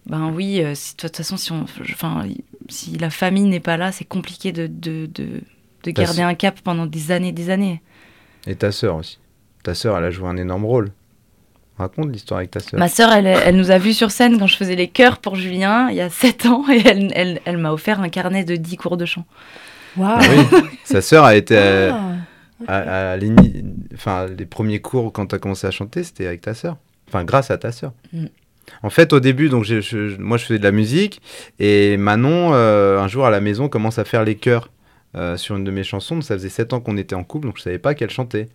Ben oui, euh, si, de toute façon, si, on, enfin, si la famille n'est pas là, c'est compliqué de, de, de, garder un cap pendant des années des années. Et ta sœur aussi. Ta sœur, elle a joué un énorme rôle. Raconte l'histoire avec ta sœur. Ma sœur, elle, elle nous a vus sur scène quand je faisais les chœurs pour Julien il y a 7 ans et elle, elle, elle m'a offert un carnet de 10 cours de chant. Waouh Ah oui, sa sœur a été euh, À, à l'ini- enfin, les premiers cours quand tu as commencé à chanter, c'était avec ta sœur. Enfin, grâce à ta sœur. Mm. En fait, au début, donc je- je- moi, je faisais de la musique et Manon, euh, un jour à la maison, commence à faire les chœurs euh, sur une de mes chansons. Ça faisait 7 ans qu'on était en couple, donc je savais pas qu'elle chantait.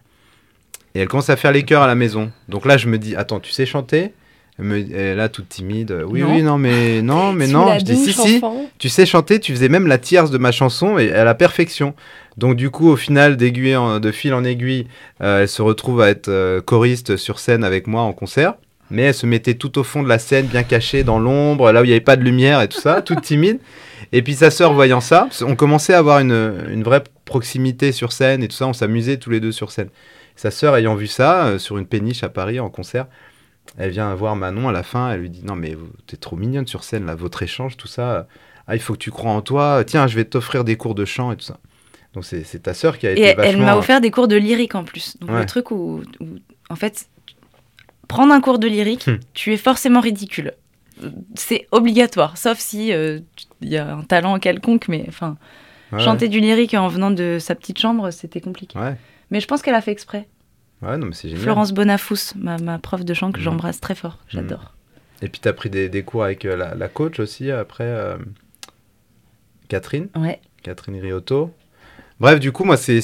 Et elle commence à faire les chœurs à la maison. Donc là, je me dis, attends, tu sais chanter? Elle me, là, toute timide. Oui, Non. oui, non, mais [LAUGHS] non, mais non. Je dis, si, douche, si. enfant. Tu sais chanter, tu faisais même la tierce de ma chanson et à la perfection. Donc du coup, au final, de fil en aiguille, euh, elle se retrouve à être euh, choriste sur scène avec moi en concert. Mais elle se mettait tout au fond de la scène, bien cachée dans l'ombre, là où il n'y avait pas de lumière et tout ça, toute timide. Et puis sa sœur, voyant ça, on commençait à avoir une, vraie proximité sur scène et tout ça, on s'amusait tous les deux sur scène. Sa sœur, ayant vu ça, euh, sur une péniche à Paris en concert, elle vient voir Manon à la fin, elle lui dit Non, mais t'es trop mignonne sur scène, là, votre échange, tout ça. Ah, il faut que tu crois en toi. Tiens, je vais t'offrir des cours de chant et tout ça. Donc, c'est ta sœur qui a Et été vachement... elle m'a offert des cours de lyrique en plus. Donc Ouais. le truc où, où, en fait, prendre un cours de lyrique, Hmm. tu es forcément ridicule. C'est obligatoire, sauf si euh, tu- il y a un talent quelconque, mais enfin, Ouais, chanter du lyrique en venant de sa petite chambre, c'était compliqué. Ouais, Mais je pense qu'elle a fait exprès. ouais, non, mais c'est génial. Florence Bonafous, ma, ma prof de chant que Mhm. j'embrasse très fort, j'adore. Et puis, t'as pris des, des cours avec euh, la, la coach aussi, après, euh, Catherine, Ouais. Catherine Riotto. Bref, du coup, moi, c'est-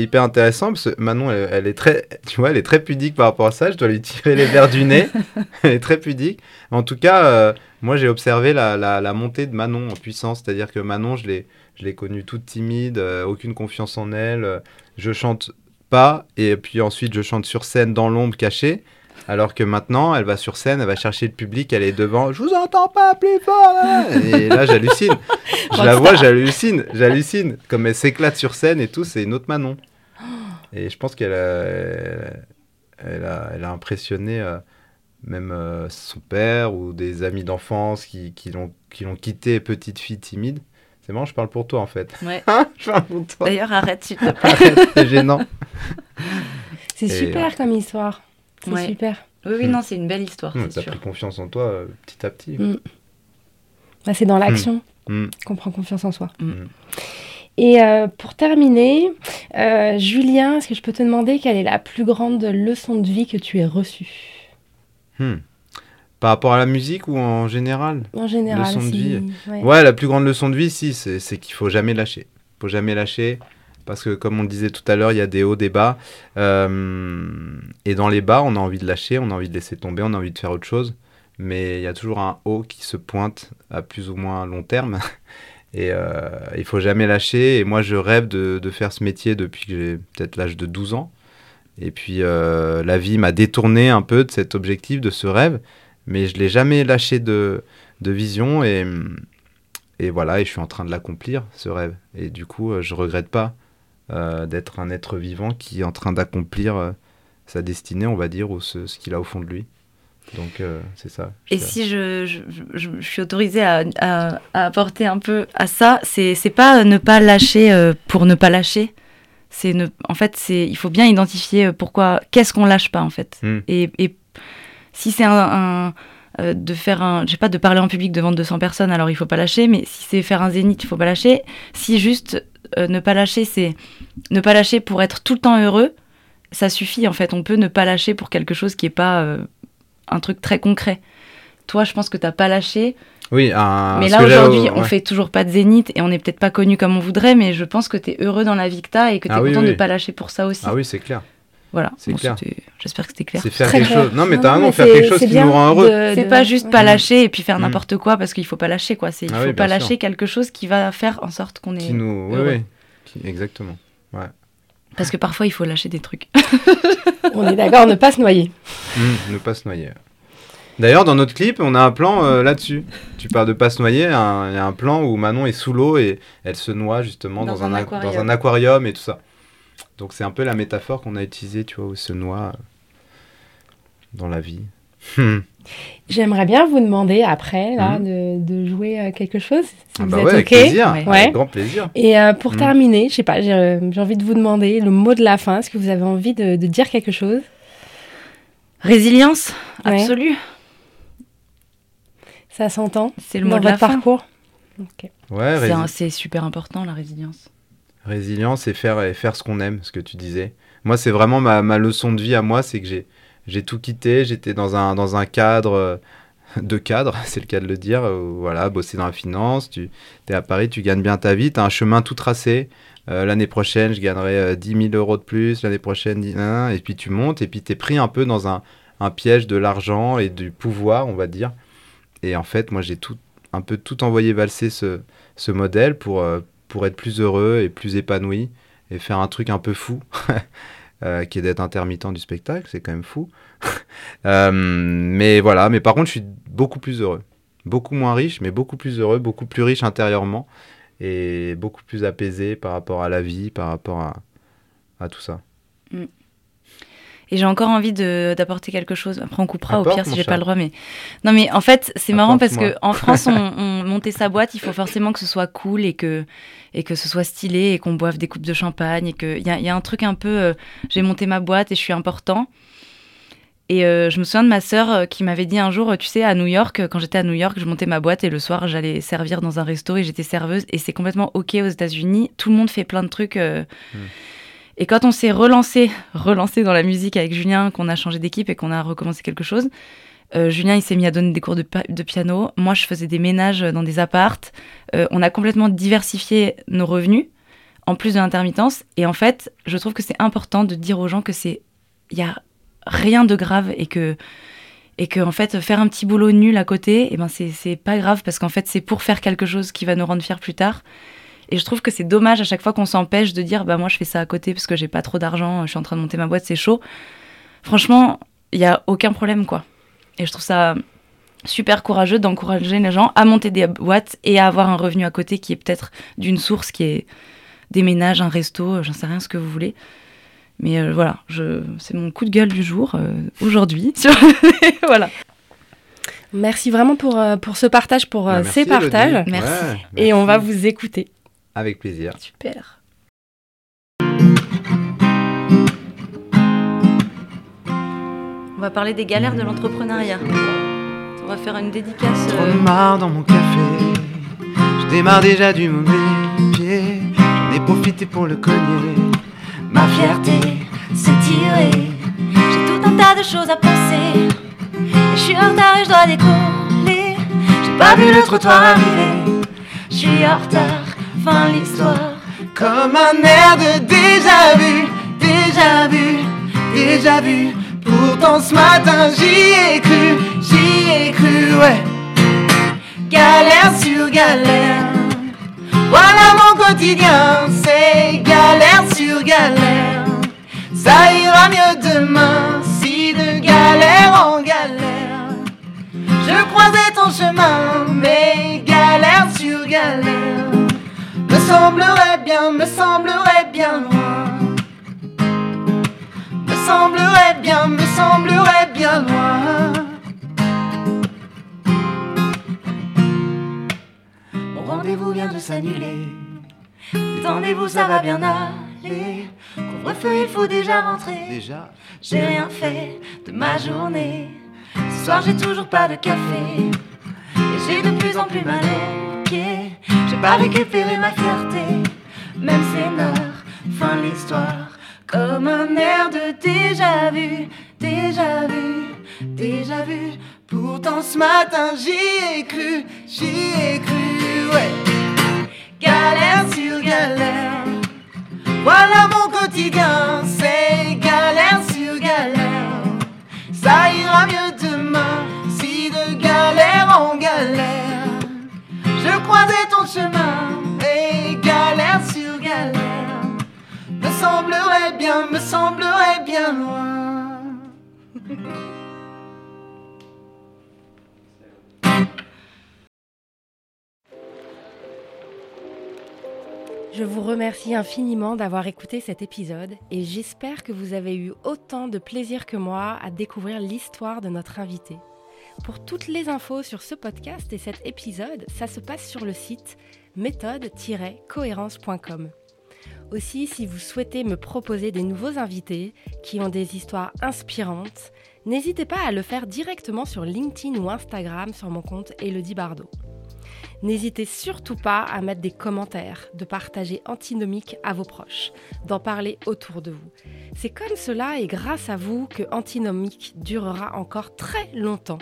hyper intéressant parce que Manon, elle, elle est très, tu vois, elle est très pudique par rapport à ça. Je dois lui tirer les verres du nez. [LAUGHS] Elle est très pudique. En tout cas, euh, moi, j'ai observé la, la- la montée de Manon en puissance. C'est-à-dire que Manon, je l'ai, je l'ai connue toute timide, euh, aucune confiance en elle. euh, je chante pas et puis ensuite, je chante sur scène dans l'ombre cachée. Alors que maintenant, elle va sur scène, elle va chercher le public, elle est devant. Je vous entends pas plus fort. là. Et là, j'hallucine. [LAUGHS] Je la vois, j'hallucine, j'hallucine. Comme elle s'éclate sur scène et tout, c'est une autre Manon. [GASPS] Et je pense qu'elle a, elle, a, elle a impressionné euh, même euh, son père ou des amis d'enfance qui, qui l'ont qui l'ont quitté petite fille timide. C'est marrant, je parle pour toi en fait. Ouais. [LAUGHS] je parle pour toi. D'ailleurs, arrête, s'il te plaît. C'est gênant. [LAUGHS] C'est super comme histoire. C'est Ouais. super. Oui, oui, Mm. non, c'est une belle histoire, c'est T'as pris confiance en toi euh, petit à petit. Mm. Bah, c'est dans l'action Hum. qu'on prend confiance en soi. Et euh, pour terminer, euh, Julien, est-ce que je peux te demander quelle est la plus grande leçon de vie que tu aies reçue? Par rapport à la musique ou en général? En général. Leçon de vie. ouais. Ouais, la plus grande leçon de vie, si, c'est c'est qu'il faut jamais lâcher. faut jamais lâcher. Parce que, comme on le disait tout à l'heure, il y a des hauts, des bas. Euh, et dans les bas, on a envie de lâcher, on a envie de laisser tomber, on a envie de faire autre chose. Mais il y a toujours un haut qui se pointe à plus ou moins long terme. [LAUGHS] Et euh, il faut jamais lâcher. Et moi, je rêve de, faire ce métier depuis que j'ai peut-être l'âge de 12 ans. Et puis, euh, la vie m'a détourné un peu de cet objectif, de ce rêve. Mais je l'ai jamais lâché de, vision. Et, et voilà, et je suis en train de l'accomplir, ce rêve. Et du coup, euh, je regrette pas d'être un être vivant qui est en train d'accomplir euh, sa destinée, on va dire, ou ce, ce qu'il a au fond de lui. Donc, euh, c'est ça. Et dirais. si je, je, je- je suis autorisée à, à- à apporter un peu à ça, c'est pas ne pas lâcher euh, pour ne pas lâcher. C'est en fait, c'est il faut bien identifier euh, pourquoi, qu'est-ce qu'on lâche pas en fait. Hmm. Et, et si c'est un, un, euh, de faire un, je sais pas, de parler en public devant 200 personnes, alors il faut pas lâcher. Mais si c'est faire un zénith, il faut pas lâcher. Si juste euh, ne pas lâcher, c'est ne pas lâcher pour être tout le temps heureux, ça suffit en fait. On peut ne pas lâcher pour quelque chose qui est pas euh, un truc très concret. Toi, je pense que t'as pas lâché. Oui, mais là, aujourd'hui, on ouais. fait toujours pas de zénith et on n'est peut-être pas connu comme on voudrait, mais je pense que t'es heureux dans la vie que t'as et que Ah oui, content oui. de pas lâcher pour ça aussi. Ah oui, c'est clair. Voilà. c'est clair. c'était- J'espère que c'était clair. C'est faire Très quelque clair. chose. Non, mais t'as raison, faire quelque chose qui nous rend heureux. de- C'est de- pas juste ouais. pas lâcher et puis faire Mm. n'importe quoi parce qu'il faut pas lâcher quoi. C'est il Ah faut oui, pas lâcher sûr. quelque chose qui va faire en sorte qu'on est. Qui nous... Oui, heureux. oui. Qui- Exactement. Parce que parfois il faut lâcher des trucs. [LAUGHS] On est d'accord, ne pas se noyer. Hum, ne pas se noyer. D'ailleurs, dans notre clip, on a un plan euh, là-dessus. Tu parles de pas se noyer. un- Il y a un plan où Manon est sous l'eau et elle se noie justement dans, Dans un, un aqu- aquarium. dans un aquarium et tout ça. Donc c'est un peu la métaphore qu'on a utilisée, tu vois, où se noie euh, dans la vie. Hum. J'aimerais bien vous demander après là, Mhm. de, de jouer euh, quelque chose, si Ah vous bah êtes ouais, avec OK. plaisir. Ouais. Ouais. Avec grand plaisir. Et euh, pour Mhm. terminer, je sais pas, j'ai euh, j'ai envie de vous demander le mot de la fin. Est-ce que vous avez envie de, de dire quelque chose? Résilience Ouais. absolue. Ça s'entend C'est le mot dans de la votre fin. parcours? Ok. Ouais, C'est rési- un- C'est super important la résilience. Résilience et faire, faire ce qu'on aime, ce que tu disais. Moi, c'est vraiment ma, ma leçon de vie à moi, c'est que j'ai, j'ai tout quitté, j'étais dans un, dans un cadre euh, de cadre, [LAUGHS] c'est le cas de le dire, où, voilà, bosser dans la finance, tu es à Paris, tu gagnes bien ta vie, tu as un chemin tout tracé. Euh, l'année prochaine, je gagnerai euh, 10 000 euros de plus, l'année prochaine, 10 et puis tu montes, et puis tu es pris un peu dans un, un piège de l'argent et du pouvoir, on va dire. Et en fait, moi, j'ai tout, un peu tout envoyé valser ce, ce modèle pour, euh, pour être plus heureux et plus épanoui et faire un truc un peu fou, [LAUGHS] euh, qui est d'être intermittent du spectacle, c'est quand même fou. [LAUGHS] Euh, mais voilà, mais par contre, je suis beaucoup plus heureux. Beaucoup moins riche, mais beaucoup plus heureux, beaucoup plus riche intérieurement et beaucoup plus apaisé par rapport à la vie, par rapport à, à tout ça. Et j'ai encore envie d'apporter quelque chose. Après, on coupera Apporte, au pire si j'ai pas le droit. Mais non, mais en fait, c'est marrant parce que en France, on, [LAUGHS] on montait sa boîte. Il faut forcément que ce soit cool et que et que ce soit stylé et qu'on boive des coupes de champagne et que il y a, il y a un truc un peu. euh, j'ai monté ma boîte et je suis important. Et euh, je me souviens de ma sœur euh, qui m'avait dit un jour, tu sais, à New York, quand j'étais à New York, je montais ma boîte et le soir, j'allais servir dans un resto et j'étais serveuse. Et c'est complètement OK aux États-Unis. Tout le monde fait plein de trucs. euh, Hmm. Et quand on s'est relancé, relancé dans la musique avec Julien, qu'on a changé d'équipe et qu'on a recommencé quelque chose, euh, Julien, il s'est mis à donner des cours de, piano. Moi, je faisais des ménages dans des appartes. Euh, on a complètement diversifié nos revenus en plus de l'intermittence. Et en fait, je trouve que c'est important de dire aux gens que c'est, il y a rien de grave et que et que en fait faire un petit boulot nul à côté, et eh ben c'est pas grave parce qu'en fait c'est pour faire quelque chose qui va nous rendre fiers plus tard. Et je trouve que c'est dommage à chaque fois qu'on s'empêche de dire bah moi je fais ça à côté parce que j'ai pas trop d'argent, je suis en train de monter ma boîte, c'est chaud. Franchement, il y a aucun problème quoi. Et je trouve ça super courageux d'encourager les gens à monter des boîtes et à avoir un revenu à côté qui est peut-être d'une source qui est des ménages, un resto, j'en sais rien ce que vous voulez. Mais euh, voilà, je, c'est mon coup de gueule du jour euh, aujourd'hui. [LAUGHS] voilà. Merci vraiment pour, euh, pour ce partage, pour bah, ces partages. merci. Et on va vous écouter. Avec plaisir. Super. On va parler des galères de l'entrepreneuriat. On va faire une dédicace. Trop de marre dans mon café. Je démarre déjà du mauvais pied. J'en ai profité pour le cogner. Ma fierté s'est tirée. J'ai tout un tas de choses à penser. Et je suis en retard et je dois décoller. J'ai pas vu le trottoir arriver. Je suis en retard, fin l'histoire. Comme un air de déjà vu, déjà vu, déjà vu. Pourtant ce matin j'y ai cru, j'y ai cru, ouais. Galère sur galère. Voilà mon quotidien, c'est galère sur galère. Ça ira mieux demain si de galère en galère. Je croisais ton chemin, mais galère sur galère. Me semblerait bien, me semblerait bien loin. Me semblerait bien, me semblerait bien loin. Mon rendez-vous vient de s'annuler. Détendez-vous, ça va bien aller. Couvre-feu, il faut déjà rentrer. Déjà J'ai rien fait de ma journée. Ce soir, j'ai toujours pas de café. Et j'ai de plus en plus mal. J'ai pas récupéré ma fierté. Même scénar, fin l'histoire. Comme un air de déjà vu, déjà vu, déjà vu. Pourtant ce matin j'y ai cru, j'y ai cru, ouais. Galère sur galère. Voilà mon quotidien, c'est galère sur galère. Ça ira mieux demain si de galère en galère. Je croisais ton chemin et galère sur galère. Me semblerait bien, me semblerait bien loin. Je vous remercie infiniment d'avoir écouté cet épisode et j'espère que vous avez eu autant de plaisir que moi à découvrir l'histoire de notre invité. Pour toutes les infos sur ce podcast et cet épisode, ça se passe sur le site méthode-cohérence.com. Aussi, si vous souhaitez me proposer des nouveaux invités qui ont des histoires inspirantes, n'hésitez pas à le faire directement sur LinkedIn ou Instagram sur mon compte Elodie Bardot. N'hésitez surtout pas à mettre des commentaires, de partager Antinomique à vos proches, d'en parler autour de vous. C'est comme cela et grâce à vous que Antinomique durera encore très longtemps.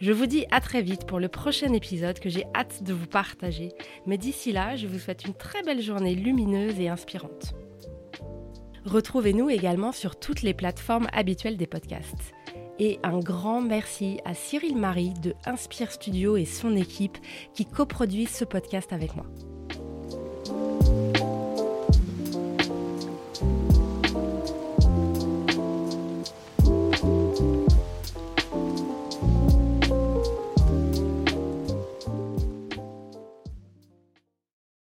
Je vous dis à très vite pour le prochain épisode que j'ai hâte de vous partager. Mais d'ici là, je vous souhaite une très belle journée lumineuse et inspirante. Retrouvez-nous également sur toutes les plateformes habituelles des podcasts et un grand merci à Cyril Marie de Inspire Studio et son équipe qui coproduisent ce podcast avec moi.